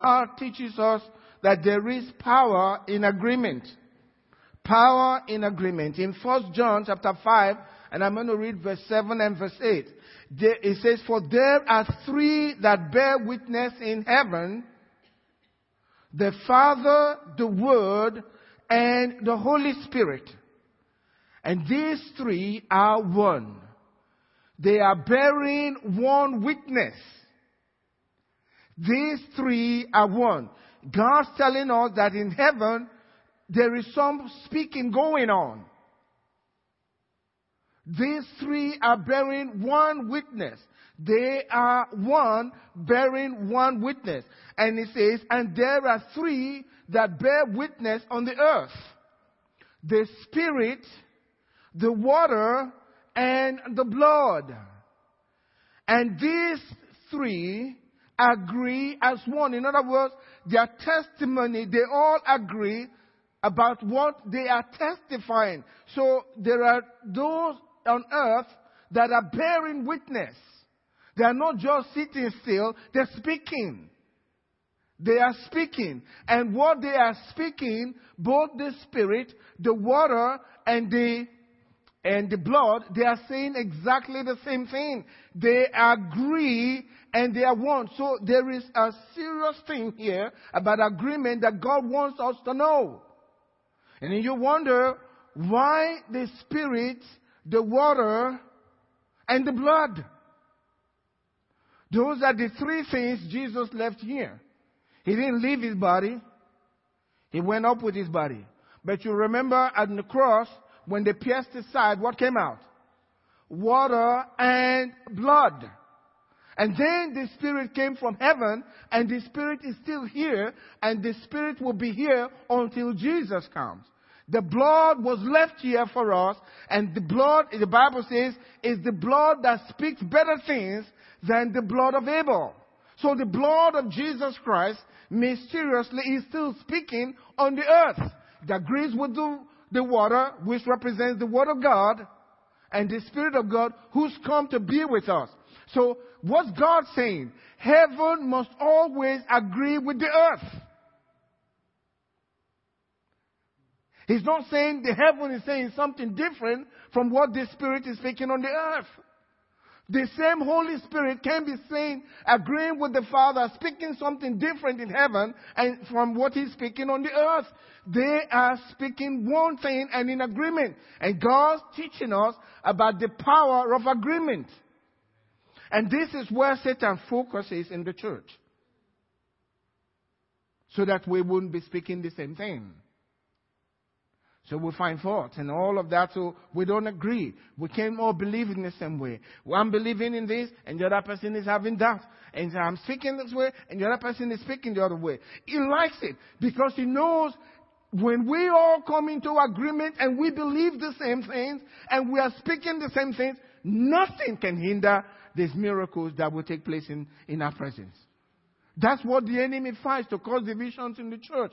God teaches us that there is power in agreement. Power in agreement. In 1 John chapter 5, and I'm going to read verse 7 and verse 8. It says, For there are three that bear witness in heaven, the Father, the Word, and the Holy Spirit. And these three are one. They are bearing one witness. These three are one. God's telling us that in heaven there is some speaking going on. These three are bearing one witness. They are one bearing one witness. And he says, and there are three that bear witness on the earth. The spirit, the water, and the blood. And these three agree as one. In other words, their testimony, they all agree about what they are testifying. So there are those on earth that are bearing witness. They are not just sitting still, they're speaking. They are speaking. And what they are speaking, both the spirit, the water, and the and the blood, they are saying exactly the same thing. They agree and they are one. So there is a serious thing here about agreement that God wants us to know. And you wonder why the spirit, the water, and the blood. Those are the three things Jesus left here. He didn't leave his body. He went up with his body. But you remember at the cross, when they pierced his side, what came out? Water and blood. And then the Spirit came from heaven, and the Spirit is still here, and the Spirit will be here until Jesus comes. The blood was left here for us, and the blood, the Bible says, is the blood that speaks better things than the blood of Abel. So the blood of Jesus Christ mysteriously is still speaking on the earth. that agrees with the, the water, which represents the Word of God, and the Spirit of God, who's come to be with us. So, what's God saying? Heaven must always agree with the earth. He's not saying the heaven is saying something different from what the Spirit is speaking on the earth. The same Holy Spirit can be saying, agreeing with the Father, speaking something different in heaven and from what He's speaking on the earth. They are speaking one thing and in agreement. And God's teaching us about the power of agreement. And this is where Satan focuses in the church. So that we wouldn't be speaking the same thing. So we find fault and all of that. So we don't agree. We can't all believe in the same way. I'm believing in this and the other person is having that. And I'm speaking this way and the other person is speaking the other way. He likes it because he knows when we all come into agreement and we believe the same things and we are speaking the same things, nothing can hinder these miracles that will take place in, in our presence. That's what the enemy fights to cause divisions in the church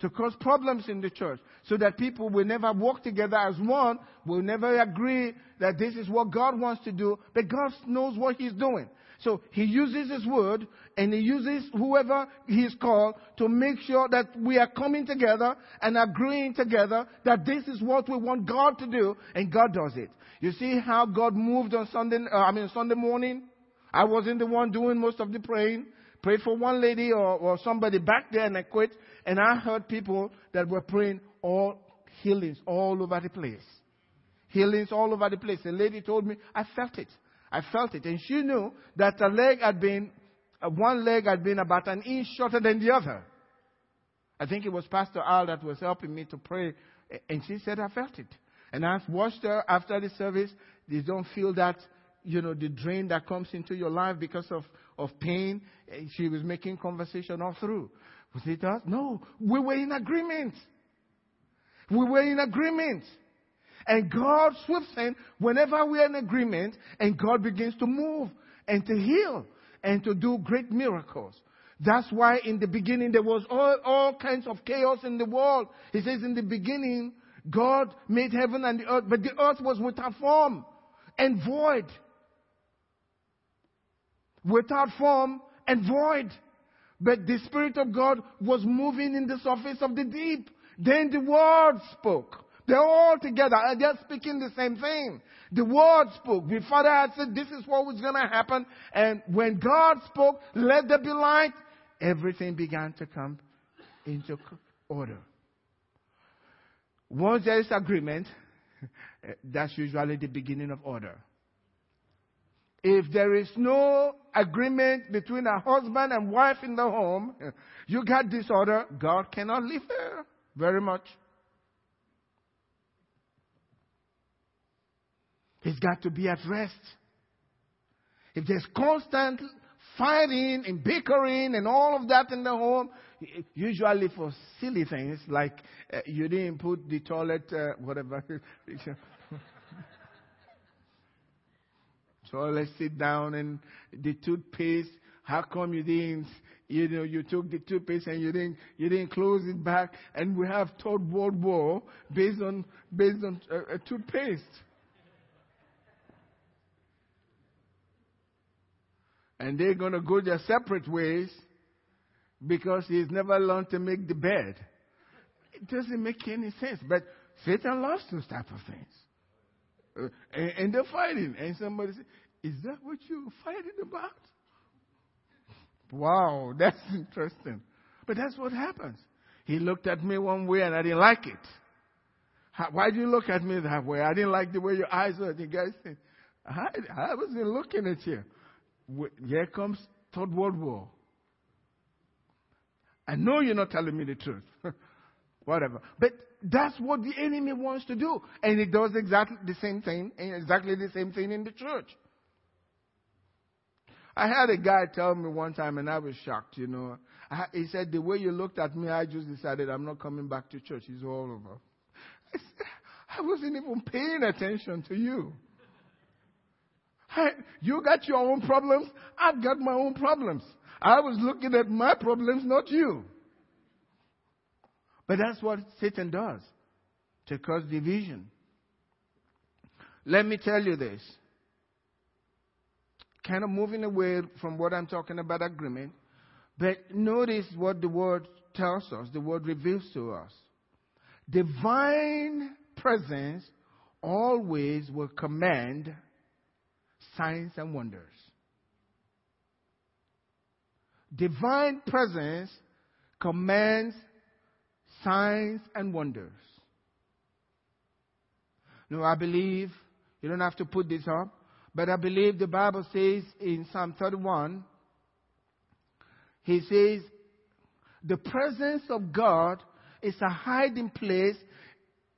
to cause problems in the church so that people will never work together as one, will never agree that this is what God wants to do, but God knows what He's doing. So He uses His word and He uses whoever He's called to make sure that we are coming together and agreeing together that this is what we want God to do and God does it. You see how God moved on Sunday, uh, I mean Sunday morning? I wasn't the one doing most of the praying. Prayed for one lady or, or somebody back there and I quit. And I heard people that were praying all healings all over the place. Healings all over the place. A lady told me, I felt it. I felt it. And she knew that a leg had been, uh, one leg had been about an inch shorter than the other. I think it was Pastor Al that was helping me to pray. And she said, I felt it. And I've watched her after the service. You don't feel that, you know, the drain that comes into your life because of, of pain. Eh, she was making conversation all through. Was it us? No. We were in agreement. We were in agreement. And God swoops in whenever we're in agreement and God begins to move and to heal and to do great miracles. That's why in the beginning there was all, all kinds of chaos in the world. He says in the beginning, God made heaven and the earth, but the earth was without form and void. Without form and void. But the Spirit of God was moving in the surface of the deep. Then the Word spoke. They're all together they're speaking the same thing. The Word spoke. The Father had said, this is what was going to happen. And when God spoke, let there be light, everything began to come into order. Once there is agreement, that's usually the beginning of order. If there is no agreement between a husband and wife in the home, you got disorder, God cannot live there very much. He's got to be at rest. If there's constant fighting and bickering and all of that in the home, usually for silly things like uh, you didn't put the toilet, uh, whatever. so let's sit down and the toothpaste. How come you didn't? You know, you took the toothpaste and you didn't, you didn't close it back, and we have third world war based on based on uh, toothpaste. And they're to go their separate ways because he's never learned to make the bed. It doesn't make any sense. But Satan loves those type of things. Uh, and, and, they're fighting. And somebody says, Is that what you're fighting about? Wow, that's interesting. But that's what happens. He looked at me one way and I didn't like it. How, why do you look at me that way? I didn't like the way your eyes were. The guy said, I, I wasn't looking at you. Here comes Third World War. I know you're not telling me the truth. Whatever. But that's what the enemy wants to do. And it does exactly the same thing, exactly the same thing in the church. I had a guy tell me one time, and I was shocked, you know. I, he said, The way you looked at me, I just decided I'm not coming back to church. It's all over. I, said, I wasn't even paying attention to you. You got your own problems. I've got my own problems. I was looking at my problems, not you. But that's what Satan does to cause division. Let me tell you this. Kind of moving away from what I'm talking about agreement, but notice what the word tells us, the word reveals to us. Divine presence always will command signs and wonders. Divine presence commands signs and wonders. No, I believe, you don't have to put this up, but I believe the Bible says in Psalm 31, he says, the presence of God is a hiding place,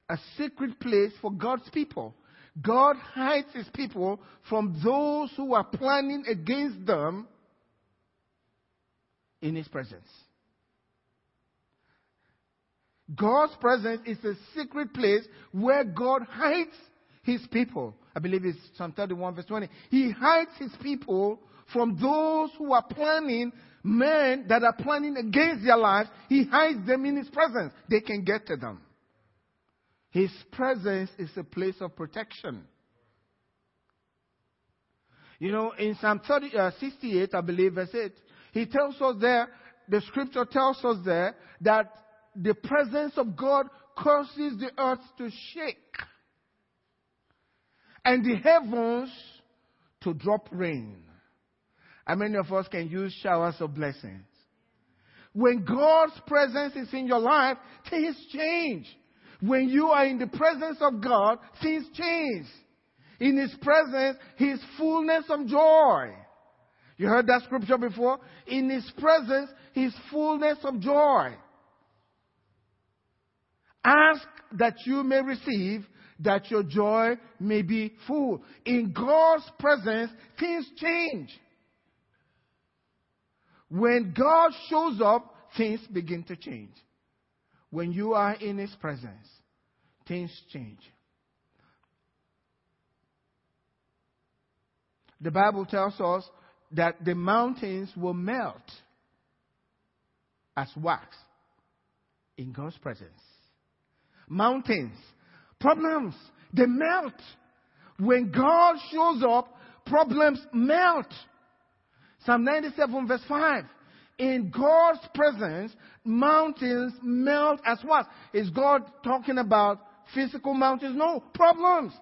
a secret place for God's people. God hides his people from those who are planning against them in his presence. God's presence is a secret place where God hides his people. I believe it's Psalm 31 verse 20. He hides his people from those who are planning, men that are planning against their lives. He hides them in his presence. They can get to them. His presence is a place of protection. You know, in Psalm 30, uh, 68, I believe, verse 8, he tells us there, the scripture tells us there, that the presence of God causes the earth to shake and the heavens to drop rain. How many of us can use showers of blessings? When God's presence is in your life, things change. When you are in the presence of God, things change. In His presence, His fullness of joy. You heard that scripture before? In His presence, His fullness of joy. Ask that you may receive, that your joy may be full. In God's presence, things change. When God shows up, things begin to change. When you are in His presence, things change. The Bible tells us that the mountains will melt as wax in God's presence. Mountains, problems, they melt. When God shows up, problems melt. Psalm 97 verse 5. in God's presence, mountains melt as what? Is God talking about physical mountains? No, problems.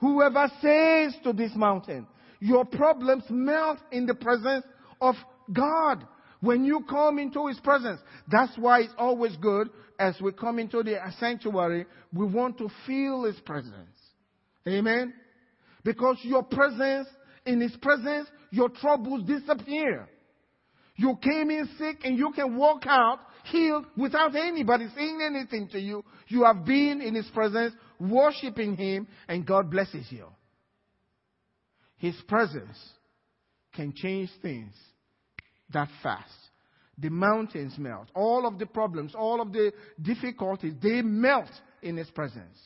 Whoever says to this mountain, your problems melt in the presence of God. When you come into His presence, that's why it's always good as we come into the sanctuary, we want to feel His presence. Amen? Because your presence, in His presence, your troubles disappear. You came in sick and you can walk out healed without anybody saying anything to you. You have been in His presence, worshiping Him, and God blesses you. His presence can change things that fast. The mountains melt. All of the problems, all of the difficulties, they melt in His presence.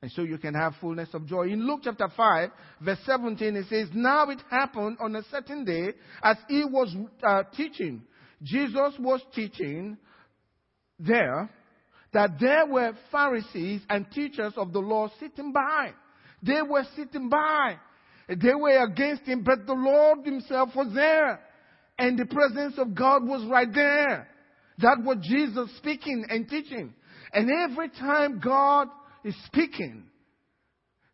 And so you can have fullness of joy. In Luke chapter 5, verse 17, it says, Now it happened on a certain day as he was uh, teaching. Jesus was teaching there that there were Pharisees and teachers of the law sitting by. They were sitting by. They were against him, but the Lord himself was there. And the presence of God was right there. That was Jesus speaking and teaching. And every time God is speaking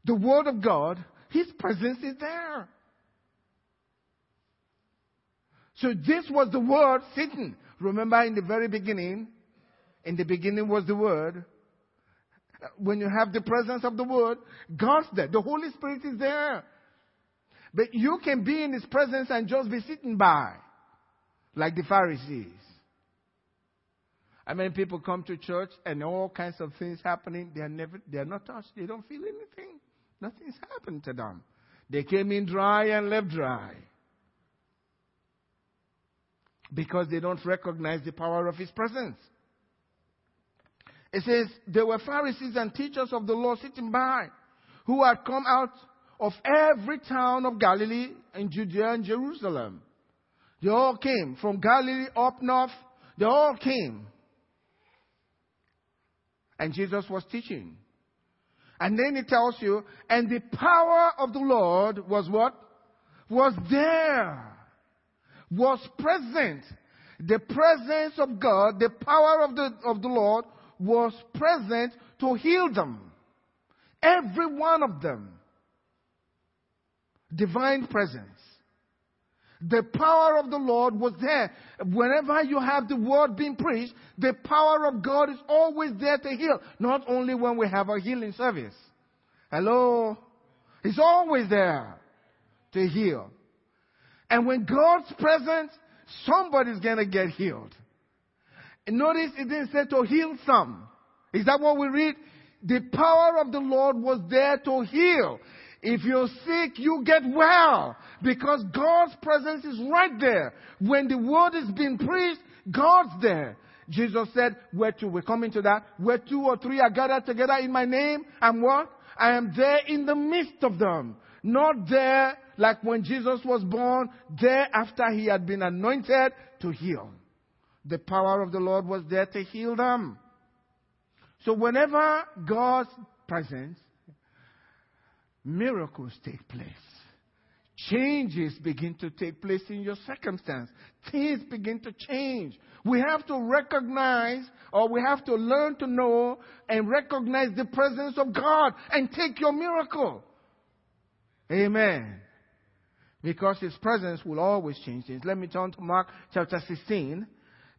the word of God, His presence is there. So this was the word sitting. Remember in the very beginning, in the beginning was the word. When you have the presence of the word, God's there. The Holy Spirit is there. But you can be in His presence and just be sitting by, like the Pharisees. I mean, people come to church and all kinds of things happening. They are never, they are not touched. They don't feel anything. Nothing's happened to them. They came in dry and left dry. Because they don't recognize the power of His presence. It says, there were Pharisees and teachers of the law sitting by who had come out of every town of Galilee and Judea and Jerusalem. They all came from Galilee up north. They all came and Jesus was teaching. And then it tells you, and the power of the Lord was what? Was there. Was present. The presence of God, the power of the, of the Lord was present to heal them. Every one of them. Divine presence. The power of the Lord was there. Whenever you have the word being preached, the power of God is always there to heal. Not only when we have a healing service. Hello? It's always there to heal. And when God's present, somebody's gonna get healed. And notice it didn't say to heal some. Is that what we read? The power of the Lord was there to heal. If you're sick, you get well because God's presence is right there. When the word is being preached, God's there. Jesus said, where two, we're coming to that, where two or three are gathered together in my name, I'm what? I am there in the midst of them. Not there like when Jesus was born, there after he had been anointed to heal. The power of the Lord was there to heal them. So whenever God's presence miracles take place. Changes begin to take place in your circumstance. Things begin to change. We have to recognize or we have to learn to know and recognize the presence of God and take your miracle. Amen. Because His presence will always change things. Let me turn to Mark chapter 16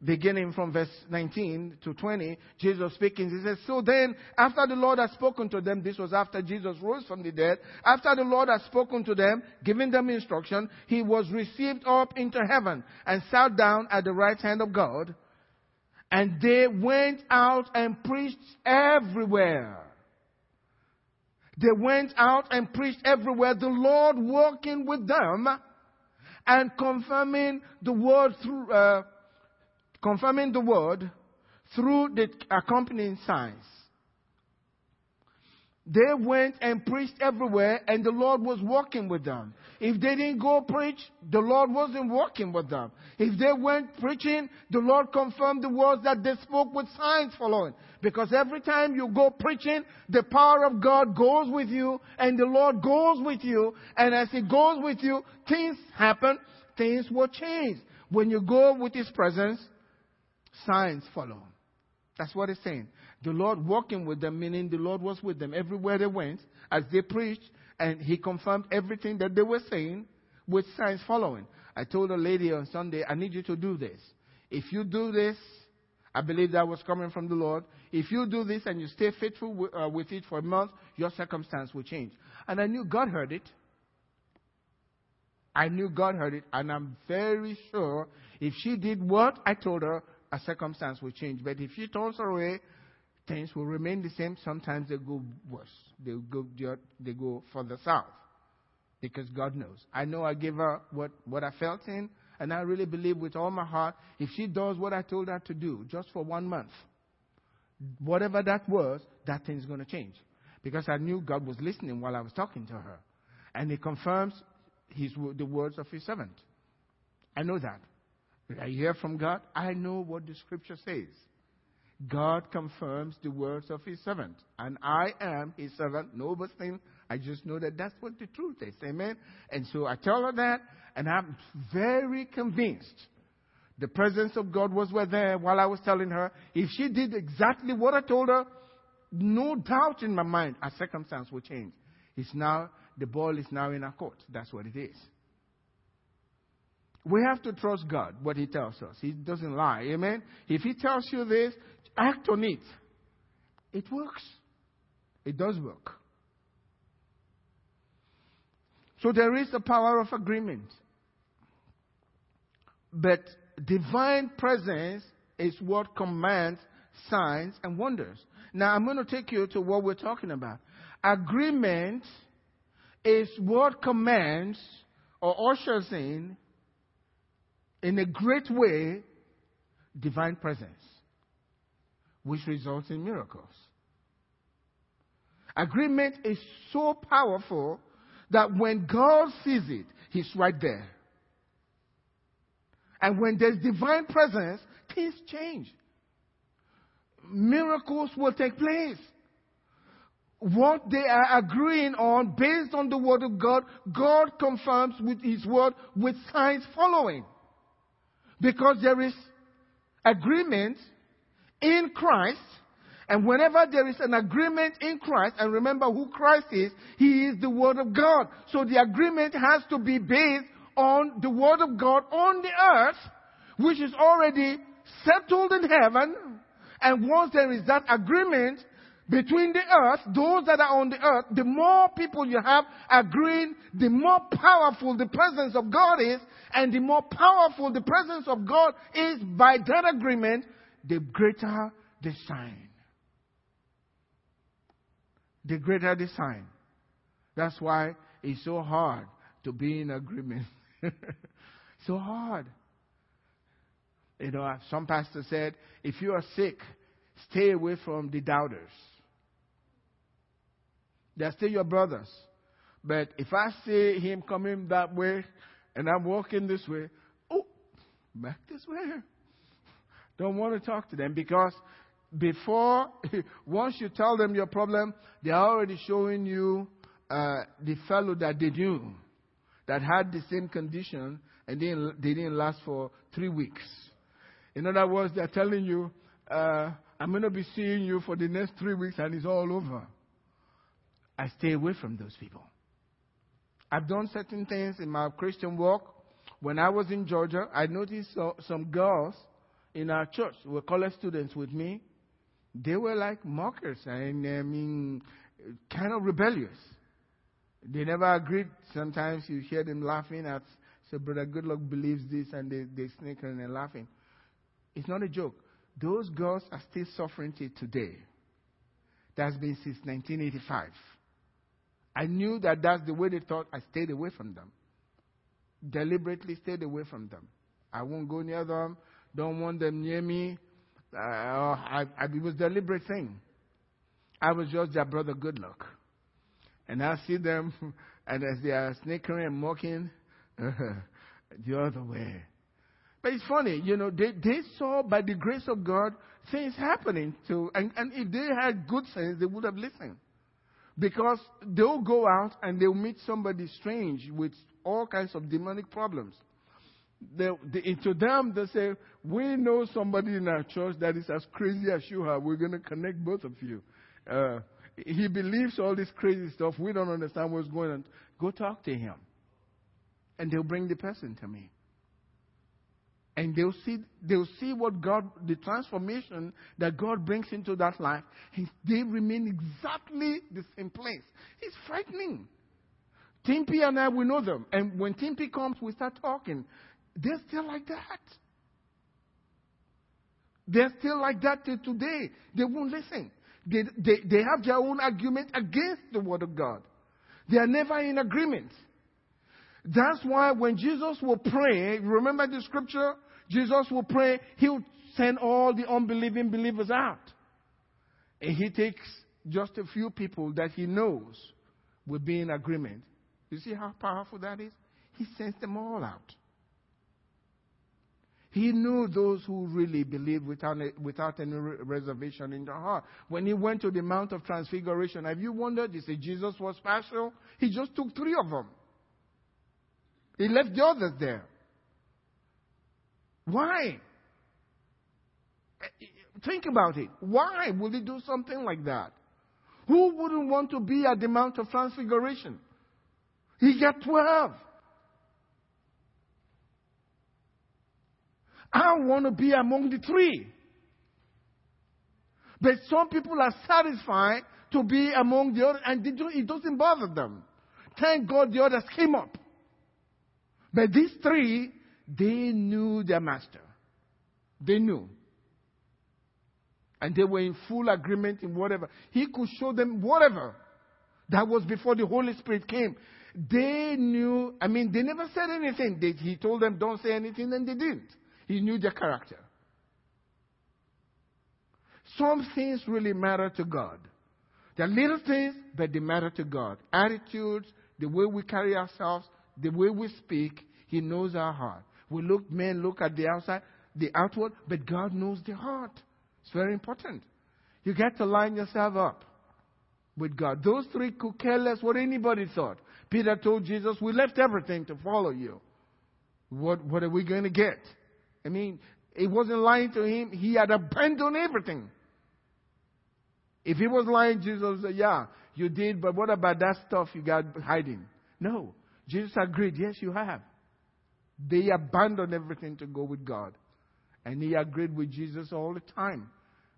beginning from verse 19 to 20, Jesus speaking, he says, So then, after the Lord had spoken to them, this was after Jesus rose from the dead, after the Lord had spoken to them, giving them instruction, he was received up into heaven and sat down at the right hand of God. And they went out and preached everywhere. They went out and preached everywhere, the Lord walking with them and confirming the word through, uh, confirming the word through the accompanying signs. They went and preached everywhere, and the Lord was walking with them. If they didn't go preach, the Lord wasn't walking with them. If they went preaching, the Lord confirmed the words that they spoke with signs following. Because every time you go preaching, the power of God goes with you, and the Lord goes with you, and as He goes with you, things happen, things will change. When you go with His presence, signs follow. That's what it's saying. The Lord walking with them, meaning the Lord was with them everywhere they went as they preached, and He confirmed everything that they were saying with signs following. I told a lady on Sunday, I need you to do this. If you do this, I believe that was coming from the Lord. If you do this and you stay faithful with, uh, with it for a month, your circumstance will change. And I knew God heard it. I knew God heard it, and I'm very sure if she did what I told her, a circumstance will change. But if she turns away, things will remain the same. Sometimes they go worse. They go they go further south because God knows. I know I gave her what, what I felt in, and I really believe with all my heart, if she does what I told her to do just for one month, whatever that was, that thing's going to change. Because I knew God was listening while I was talking to her. And He confirms his, the words of His servant. I know that. I hear from God. I know what the scripture says. God confirms the words of His servant. And I am His servant. No thing. I just know that that's what the truth is. Amen. And so I tell her that, and I'm very convinced the presence of God was there while I was telling her. If she did exactly what I told her, no doubt in my mind, a circumstance will change. It's now, the ball is now in our court. That's what it is. We have to trust God, what He tells us. He doesn't lie. Amen? If He tells you this, act on it. It works. It does work. So there is the power of agreement. But divine presence is what commands signs and wonders. Now I'm going to take you to what we're talking about. Agreement is what commands or ushers in, in a great way, divine presence, which results in miracles. Agreement is so powerful that when God sees it, He's right there. And when there's divine presence, things change. Miracles will take place. What they are agreeing on based on the word of God, God confirms with His word with signs following. Because there is agreement in Christ and whenever there is an agreement in Christ, and remember who Christ is, He is the Word of God. So the agreement has to be based on the Word of God on the earth, which is already settled in heaven. And once there is that agreement between the earth, those that are on the earth, the more people you have agreeing, the more powerful the presence of God is, and the more powerful the presence of God is by that agreement, the greater the sign the greater the sign. That's why it's so hard to be in agreement. so hard. You know, some pastor said, if you are sick, stay away from the doubters. They're still your brothers. But if I see him coming that way and I'm walking this way, oh, back this way. Don't want to talk to them because before, once you tell them your problem, they are already showing you uh, the fellow that they knew that had the same condition and they didn't, they didn't last for three weeks. In other words, they're telling you, uh, I'm going to be seeing you for the next three weeks and it's all over. I stay away from those people. I've done certain things in my Christian walk. When I was in Georgia, I noticed some girls in our church were college students with me they were like mockers and I mean, kind of rebellious. They never agreed. Sometimes you hear them laughing at, so Brother Goodluck believes this and they, they snickering and laughing. It's not a joke. Those girls are still suffering till today. That's been since 1985. I knew that that's the way they thought. I stayed away from them. Deliberately stayed away from them. I won't go near them. Don't want them near me. Uh, I, I, it was a deliberate thing. I was just their brother Goodluck. And I see them, and as they are snickering and mocking, the other way. But it's funny, you know, they, they saw by the grace of God things happening to, and, and if they had good sense, they would have listened. Because they'll go out and they'll meet somebody strange with all kinds of demonic problems. they, they, to them, they say, We know somebody in our church that is as crazy as you are. We're going to connect both of you. Uh, he believes all this crazy stuff. We don't understand what's going on. Go talk to him. And they'll bring the person to me. And they'll see, they'll see what God, the transformation that God brings into that life. And they remain exactly the same place. It's frightening. Timpy and I, we know them. And when Timpy comes, we start talking. They're still like that. They're still like that till today. They won't listen. They, they, they have their own argument against the Word of God. They are never in agreement. That's why when Jesus will pray, remember the scripture? Jesus will pray, he'll send all the unbelieving believers out. And he takes just a few people that he knows will be in agreement. You see how powerful that is? He sends them all out. He knew those who really believed without, without any reservation in their heart. When he went to the Mount of Transfiguration, have you wondered? You say Jesus was special? He just took three of them. He left the others there. Why? Eh, eh, think about it. Why would he do something like that? Who wouldn't want to be at the Mount of Transfiguration? He got 12. I want to be among the three. But some people are satisfied to be among the others and it doesn't bother them. Thank God the others came up. But these three, they knew their master. They knew. And they were in full agreement in whatever. He could show them whatever. That was before the Holy Spirit came. They knew, I mean, they never said anything. They, he told them, don't say anything, and they didn't. He knew their character. Some things really matter to God. They're little things, but they matter to God. Attitudes, the way we carry ourselves, the way we speak, He knows our heart. We look, men look at the outside, the outward, but God knows the heart. It's very important. You get to line yourself up with God. Those three could care less what anybody thought. Peter told Jesus, We left everything to follow you. What, what are we going to get? I mean, it wasn't lying to him. He had abandoned everything. If he was lying, Jesus say, Yeah, you did, but what about that stuff you got hiding? No. Jesus agreed, Yes, you have. They abandoned everything to go with God. And he agreed with Jesus all the time.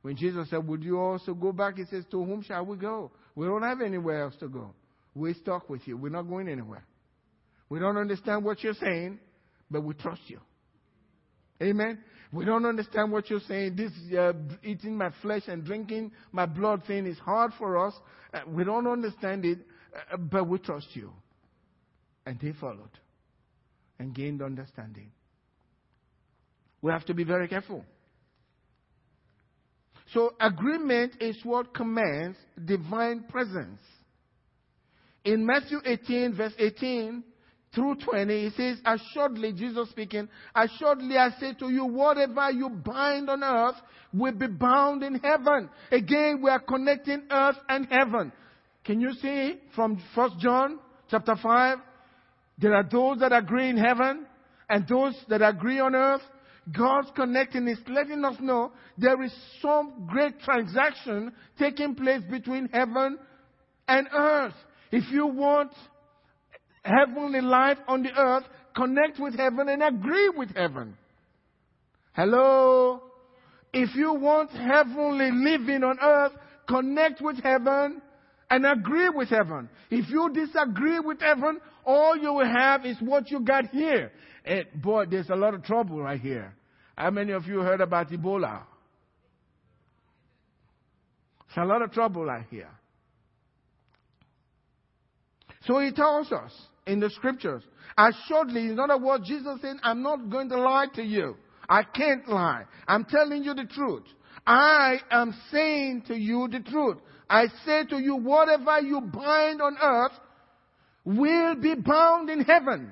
When Jesus said, Would you also go back? He says, To whom shall we go? We don't have anywhere else to go. We're stuck with you. We're not going anywhere. We don't understand what you're saying, but we trust you. Amen. We don't understand what you're saying. This uh, eating my flesh and drinking my blood thing is hard for us. Uh, we don't understand it, uh, but we trust you. And they followed and gained understanding. We have to be very careful. So, agreement is what commands divine presence. In Matthew 18, verse 18, through 20, he says, Assuredly, Jesus speaking, assuredly I say to you, whatever you bind on earth will be bound in heaven. Again, we are connecting earth and heaven. Can you see from 1 John chapter 5? There are those that agree in heaven and those that agree on earth. God's connecting is letting us know there is some great transaction taking place between heaven and earth. If you want heavenly life on the earth, connect with heaven and agree with heaven. Hello? If you want heavenly living on earth, connect with heaven and agree with heaven. If you disagree with heaven, all you will have is what you got here. And boy, there's a lot of trouble right here. How many of you heard about Ebola? There's a lot of trouble right here. So he tells us in the scriptures. Assuredly, in other words, Jesus said, I'm not going to lie to you. I can't lie. I'm telling you the truth. I am saying to you the truth. I say to you, whatever you bind on earth will be bound in heaven.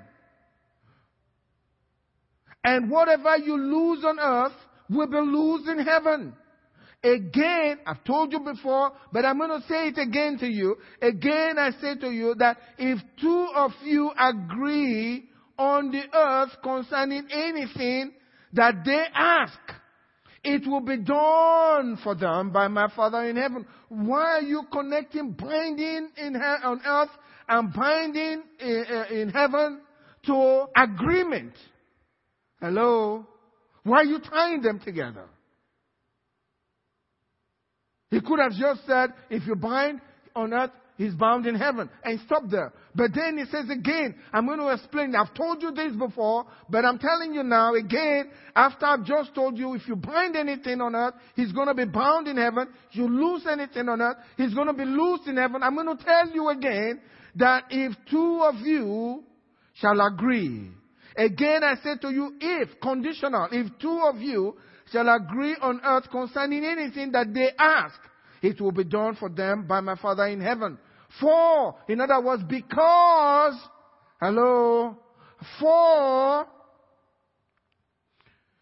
And whatever you lose on earth will be loosed in heaven. Again, I've told you before, but I'm going to say it again to you. Again, I say to you that if two of you agree on the earth concerning anything that they ask. It will be done for them by my Father in heaven. Why are you connecting binding in on earth and binding in, uh, in heaven to agreement? Hello? Why are you tying them together? He could have just said, if you bind on earth, he's bound in heaven and stop there. But then he says again, I'm going to explain. I've told you this before, but I'm telling you now again, after I've just told you, if you bind anything on earth, he's going to be bound in heaven. You lose anything on earth, he's going to be loosed in heaven. I'm going to tell you again that if two of you shall agree, again I say to you, if, conditional, if two of you shall agree on earth concerning anything that they ask, it will be done for them by my Father in heaven. For, in other words, because, hello, for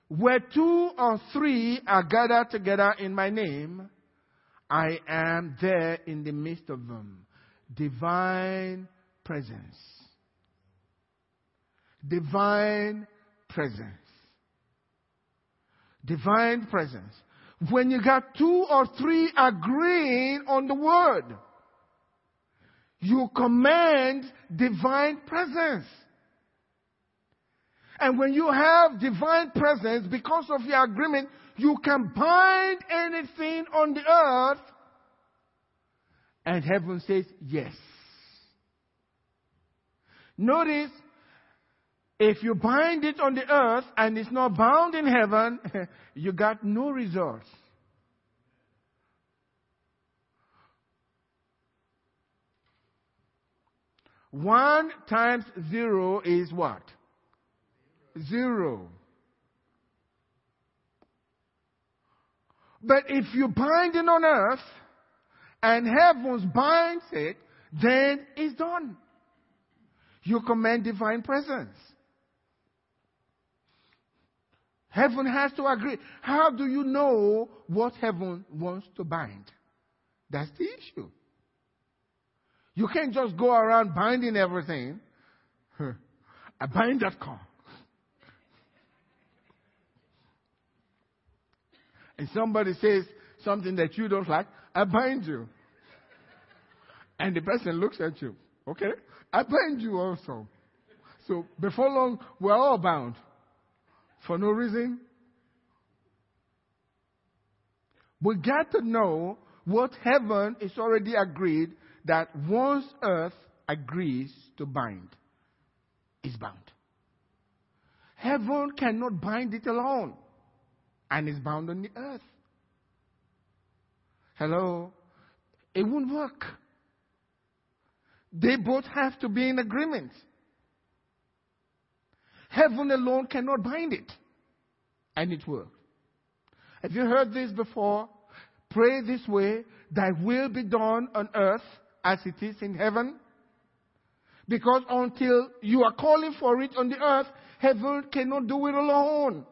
where two or three are gathered together in my name, I am there in the midst of them. Divine presence. Divine presence. Divine presence. When you got two or three agreeing on the word, you command divine presence. And when you have divine presence, because of your agreement, you can bind anything on the earth, and heaven says yes. Notice, if you bind it on the earth and it's not bound in heaven, you got no results. One times zero is what? Zero. But if you bind it on earth and heavens binds it, then it's done. You command divine presence. Heaven has to agree. How do you know what heaven wants to bind? That's the issue. You can't just go around binding everything. I bind that car. And somebody says something that you don't like, I bind you. And the person looks at you. Okay? I bind you also. So before long, we're all bound. For no reason. We got to know what heaven is already agreed that once earth agrees to bind, is bound. Heaven cannot bind it alone and is bound on the earth. Hello? It won't work. They both have to be in agreement. Heaven alone cannot bind it. And it will. Have you heard this before? Pray this way, thy will be done on earth as it is in heaven. Because until you are calling for it on the earth, heaven cannot do it alone.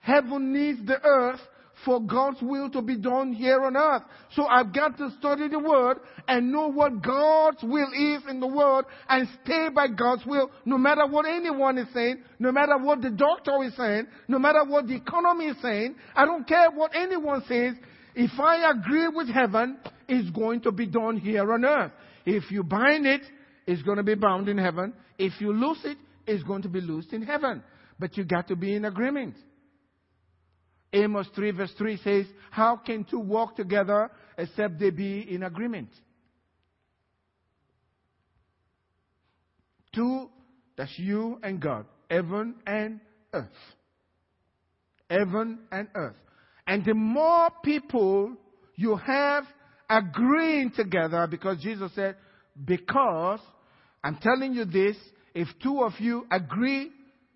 Heaven needs the earth for God's will to be done here on earth. So I've got to study the Word and know what God's will is in the Word and stay by God's will no matter what anyone is saying, no matter what the doctor is saying, no matter what the economy is saying. I don't care what anyone says. If I agree with heaven, it's going to be done here on earth. If you bind it, it's going to be bound in heaven. If you loose it, it's going to be loosed in heaven. But you got to be in agreement. Amos 3 verse 3 says, How can two walk together except they be in agreement? Two, that's you and God. Heaven and earth. Heaven and earth. And the more people you have agreeing together, because Jesus said, because I'm telling you this, if two of you agree,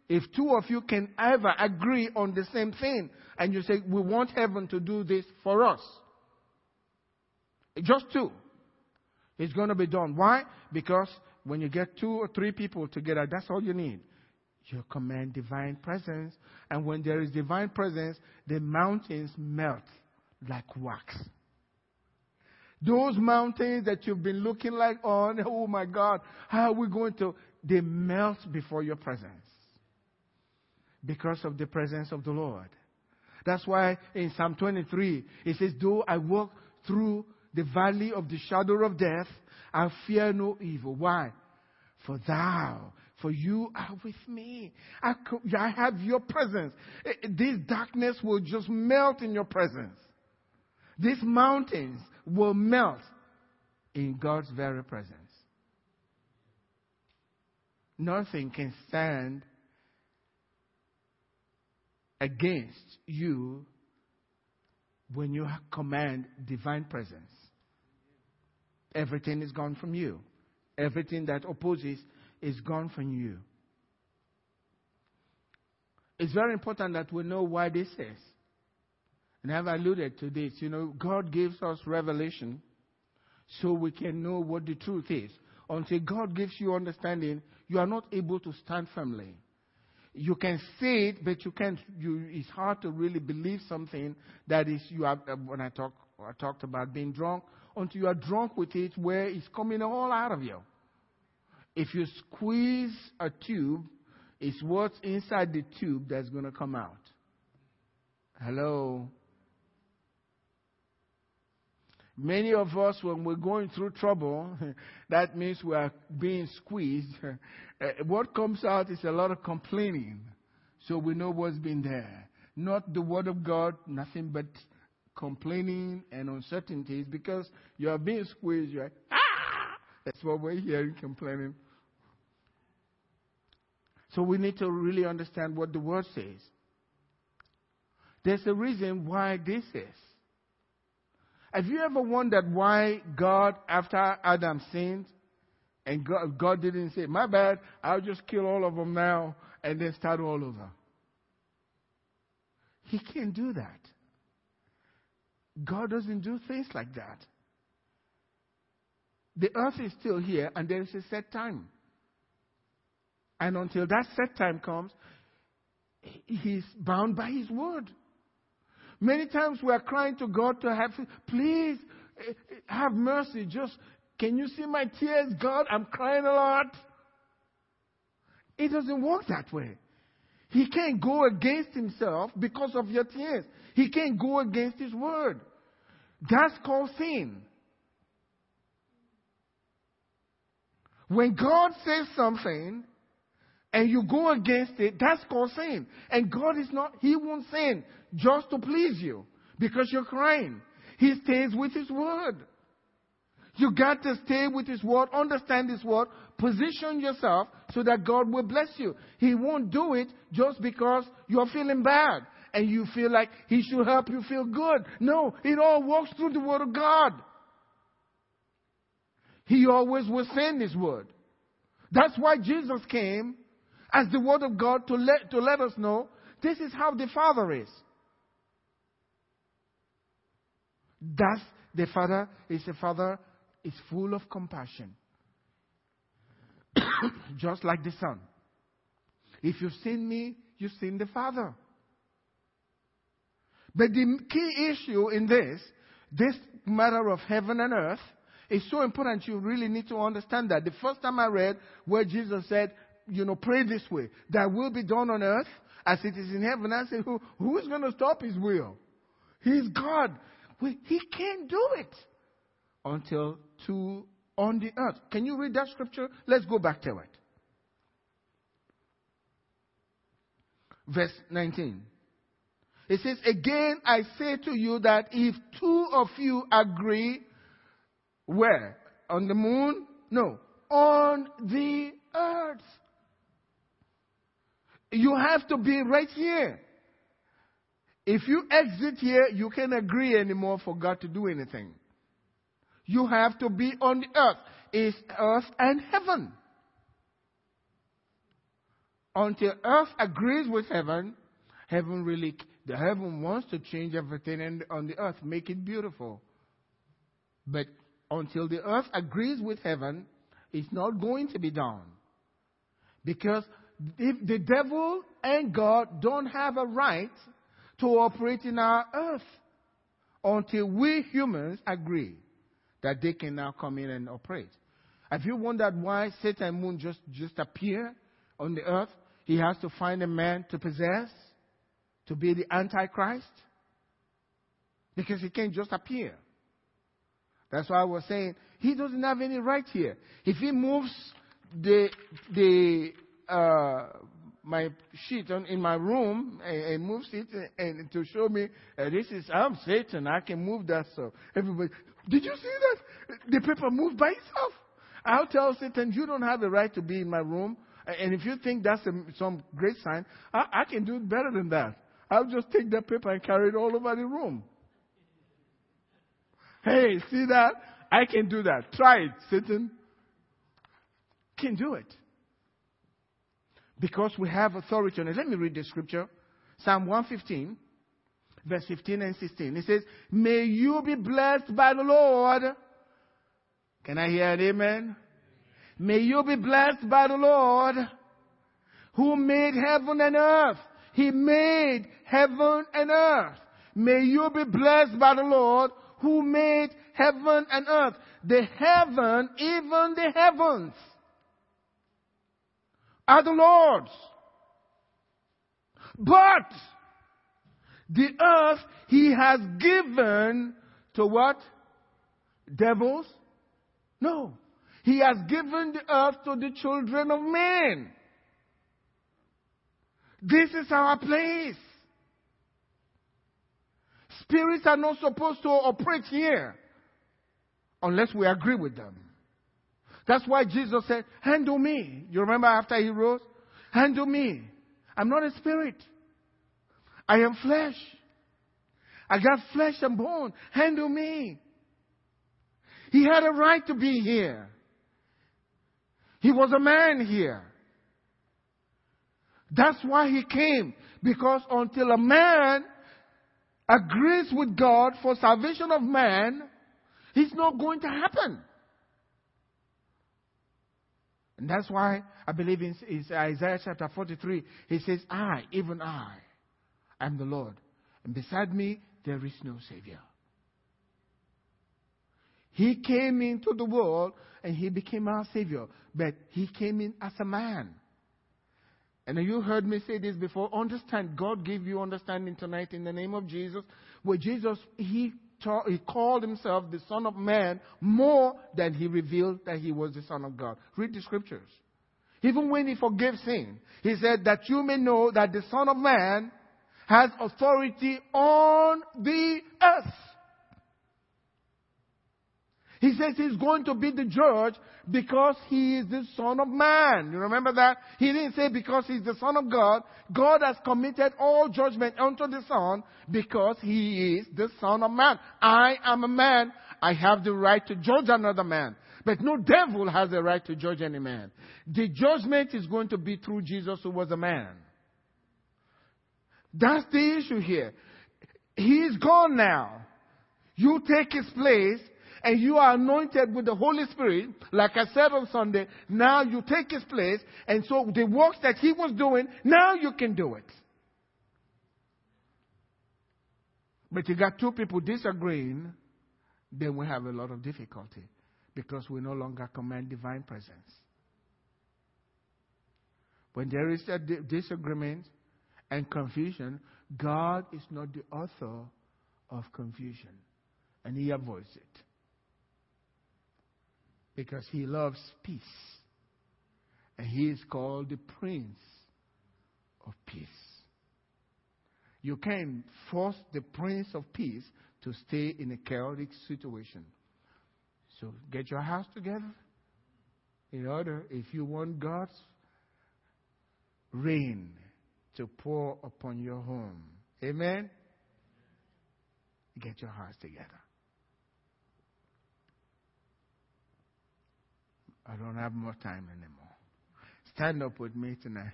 if two of you can ever agree on the same thing, and you say, we want heaven to do this for us. Just two. It's going to be done. Why? Because when you get two or three people together, that's all you need. You command divine presence. And when there is divine presence, the mountains melt like wax. Those mountains that you've been looking like oh, on, oh my God, how are we going to they melt before your presence because of the presence of the Lord. That's why in Psalm 23, it says, Though I walk through the valley of the shadow of death, I fear no evil. Why? For thou, for you are with me. I, I have your presence. Eh, eh, this darkness will just melt in your presence. These mountains will melt in God's very presence. Nothing can stand against you when you command divine presence. Everything is gone from you. Everything that opposes is gone from you. It's very important that we know why this is. And I've alluded to this. You know, God gives us revelation so we can know what the truth is. Until God gives you understanding, you are not able to stand firmly. You can say it, but you can't. You, it's hard to really believe something that is you are. Uh, when I talk, I talked about being drunk, until you are drunk with it, where it's coming all out of you. If you squeeze a tube, it's what's inside the tube that's going to come out. Hello. Many of us, when we're going through trouble, that means we are being squeezed. What comes out is a lot of complaining. So we know what's been there. Not the Word of God, nothing but complaining and uncertainties because you are being squeezed. Ah! That's what we're hearing complaining. So we need to really understand what the Word says. There's a reason why this is. Have you ever wondered why God, after Adam sinned, and God, God didn't say, My bad, I'll just kill all of them now and then start all over? He can't do that. God doesn't do things like that. The earth is still here and there is a set time. And until that set time comes, he's bound by his word. Many times we are crying to God to have, please eh, eh, have mercy. Just, can you see my tears? God, I'm crying a lot. It doesn't work that way. He can't go against himself because of your tears. He can't go against his word. That's called sin. When God says something and you go against it, that's called sin. And God is not, He won't sin just to please you because you're crying. He stays with His word. You got to stay with His word, understand His word, position yourself so that God will bless you. He won't do it just because you're feeling bad and you feel like He should help you feel good. No, it all works through the word of God. He always will send His word. That's why Jesus came as the word of God to let, to let us know this is how the Father is. Thus, the Father is a Father is full of compassion. Just like the Son. If you've seen me, you've seen the Father. But the key issue in this, this matter of heaven and earth, is so important you really need to understand that. The first time I read where Jesus said, you know, pray this way, that will be done on earth as it is in heaven, I said, who, who is going to stop his will? He's God. He can't do it until to on the earth. Can you read that scripture? Let's go back to it. Verse 19. It says, Again I say to you that if two of you agree, where? On the moon? No. On the earth. You have to be right here. If you exit here, you can't agree anymore for God to do anything. You have to be on the earth. It's earth and heaven. Until earth agrees with heaven, heaven really, the heaven wants to change everything on the earth, make it beautiful. But until the earth agrees with heaven, it's not going to be done. Because if the devil and God don't have a right to operate in our earth until we humans agree that they can now come in and operate. Have you wondered why Satan won't just, just appear on the earth? He has to find a man to possess, to be the Antichrist. Because he can't just appear. That's why I was saying he doesn't have any right here. If he moves the the uh, my sheet on, in my room and, and moves it and, to show me uh, this is I'm Satan. I can move that stuff. Everybody, did you see that? The paper moved by itself. I'll tell Satan, you don't have the right to be in my room. And if you think that's a, some great sign, I, I can do it better than that. I'll just take that paper and carry it all over the room. Hey, see that? I can do that. Try it, Satan. Can do it. Because we have authority on it. Let me read the scripture. Psalm 115, verse 15 and 16. It says, May you be blessed by the Lord. Can I hear an amen? May you be blessed by the Lord who made heaven and earth. He made heaven and earth. May you be blessed by the Lord who made heaven and earth. The heaven, even the heavens, are the Lord's. But the earth he has given to what? Devils? No. He has given the earth to the children of men. This is our place. Spirits are not supposed to operate here unless we agree with them. That's why Jesus said, Handle me. You remember after he rose? Handle me. I'm not a spirit. I am flesh. I got flesh and bone. Handle me. He had a right to be here. He was a man here. That's why he came. Because until a man agrees with God for salvation of man, it's not going to happen. And that's why I believe in, Isaiah chapter 43, he says, I, even I, am the Lord. And beside me, there is no Savior. He came into the world and he became our Savior, but he came in as a man. And you heard me say this before. Understand, God gave you understanding tonight in the name of Jesus. Where Jesus, he, he called himself the Son of Man more than he revealed that he was the Son of God. Read the scriptures. Even when he forgave sin, he said that you may know that the Son of Man has authority on the earth. He says he's going to be the judge because he is the Son of Man. You remember that? He didn't say because he's the Son of God. God has committed all judgment unto the Son because he is the Son of Man. I am a man. I have the right to judge another man. But no devil has the right to judge any man. The judgment is going to be through Jesus who was a man. That's the issue here. He is gone now. You take his place and you are anointed with the Holy Spirit, like I said on Sunday, now you take his place, and so the works that he was doing, now you can do it. But you got two people disagreeing, then we have a lot of difficulty because we no longer command divine presence. When there is a disagreement and confusion, God is not the author of confusion, and He avoids it because he loves peace. And he is called the Prince of Peace. You can't force the Prince of Peace to stay in a chaotic situation. So get your house together in order, if you want God's rain to pour upon your home. Amen? Get your house together. I don't have more time anymore. Stand up with me tonight.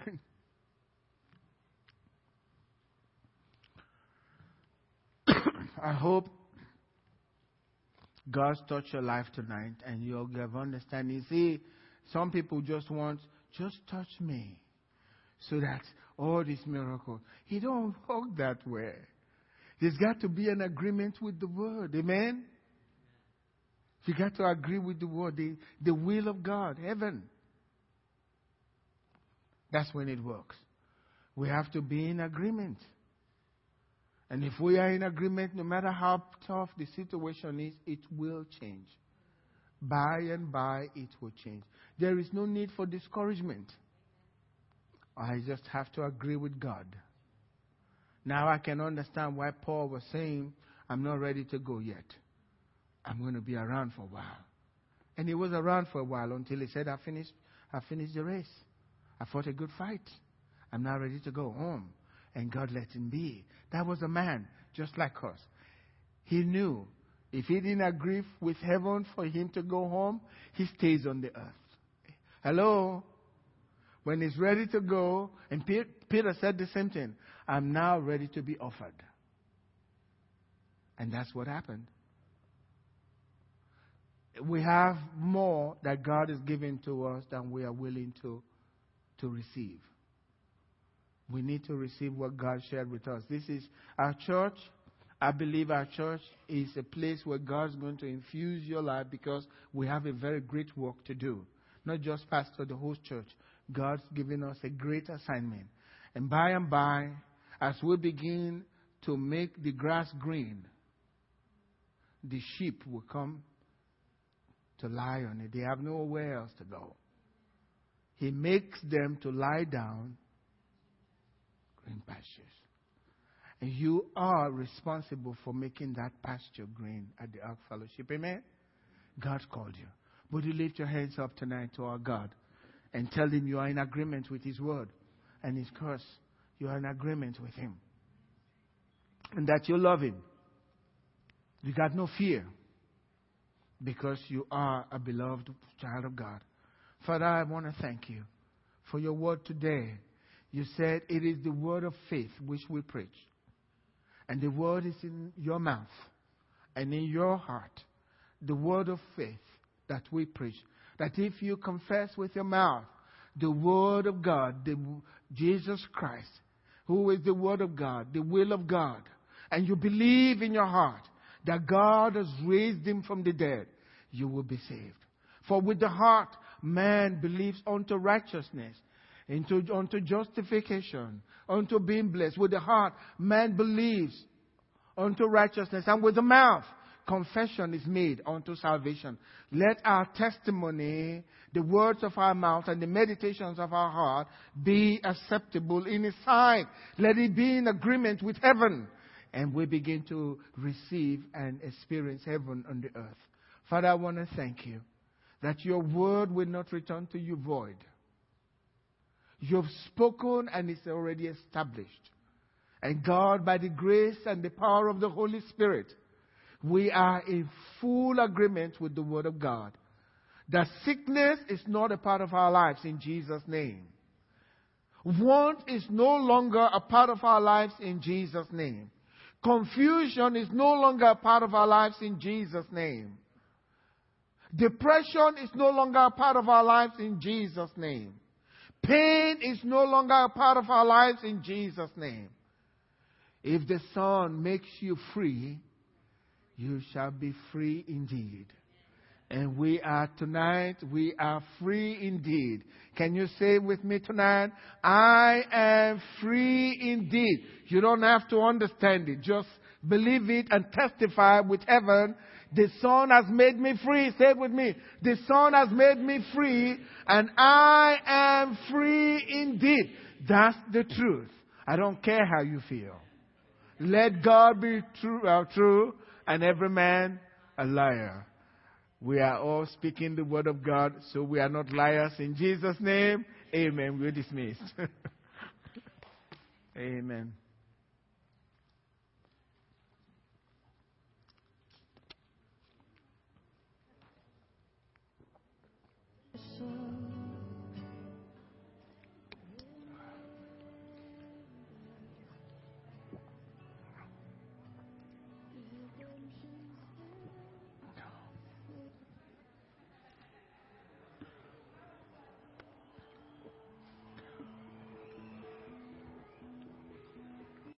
I hope God's touched your life tonight and you'll give understanding. See, some people just want, just touch me so that all these miracles. He don't work that way. There's got to be an agreement with the word. Amen? You got to agree with the word, the, the will of God, heaven. That's when it works. We have to be in agreement. And if we are in agreement, no matter how tough the situation is, it will change. By and by, it will change. There is no need for discouragement. I just have to agree with God. Now I can understand why Paul was saying, I'm not ready to go yet. I'm going to be around for a while. And he was around for a while until he said, I finished, I finished the race. I fought a good fight. I'm now ready to go home. And God let him be. That was a man just like us. He knew if he didn't agree with heaven for him to go home, he stays on the earth. Hello? When he's ready to go, and Peter said the same thing I'm now ready to be offered. And that's what happened. We have more that God is giving to us than we are willing to, to receive. We need to receive what God shared with us. This is our church. I believe our church is a place where God's going to infuse your life because we have a very great work to do. Not just pastor the whole church. God's given us a great assignment. And by and by, as we begin to make the grass green, the sheep will come to lie on it. They have nowhere else to go. He makes them to lie down green pastures. And you are responsible for making that pasture green at the Ark Fellowship. Amen? God called you. Would you lift your hands up tonight to our God and tell him you are in agreement with his word and his curse? You are in agreement with him. And that you love him. You got no fear because you are a beloved child of God. Father, I want to thank you for your word today. You said it is the word of faith which we preach. And the word is in your mouth and in your heart. The word of faith that we preach. That if you confess with your mouth the word of God, the, Jesus Christ, who is the word of God, the will of God, and you believe in your heart that God has raised him from the dead, you will be saved. For with the heart man believes unto righteousness, into, unto justification, unto being blessed. With the heart, man believes unto righteousness, and with the mouth, confession is made unto salvation. Let our testimony, the words of our mouth, and the meditations of our heart be acceptable in His sight. Let it be in agreement with heaven. And we begin to receive and experience heaven on the earth. Father, I want to thank you that your word will not return to you void You've spoken and it's already established. And God, by the grace and the power of the Holy Spirit, we are in full agreement with the Word of God. That sickness is not a part of our lives in Jesus' name. Want is no longer a part of our lives in Jesus' name. Confusion is no longer a part of our lives in Jesus' name. Depression is no longer a part of our lives in Jesus' name. Pain is no longer a part of our lives in Jesus' name. If the Son makes you free, you shall be free indeed. And we are tonight, we are free indeed. Can you say with me tonight? I am free indeed. You don't have to understand it. Just believe it and testify with heaven the Son has made me free. Say it with me. The Son has made me free, and I am free indeed. That's the truth. I don't care how you feel. Let God be true, uh, true and every man a liar. We are all speaking the word of God, so we are not liars. In Jesus' name, amen. We're dismissed. amen.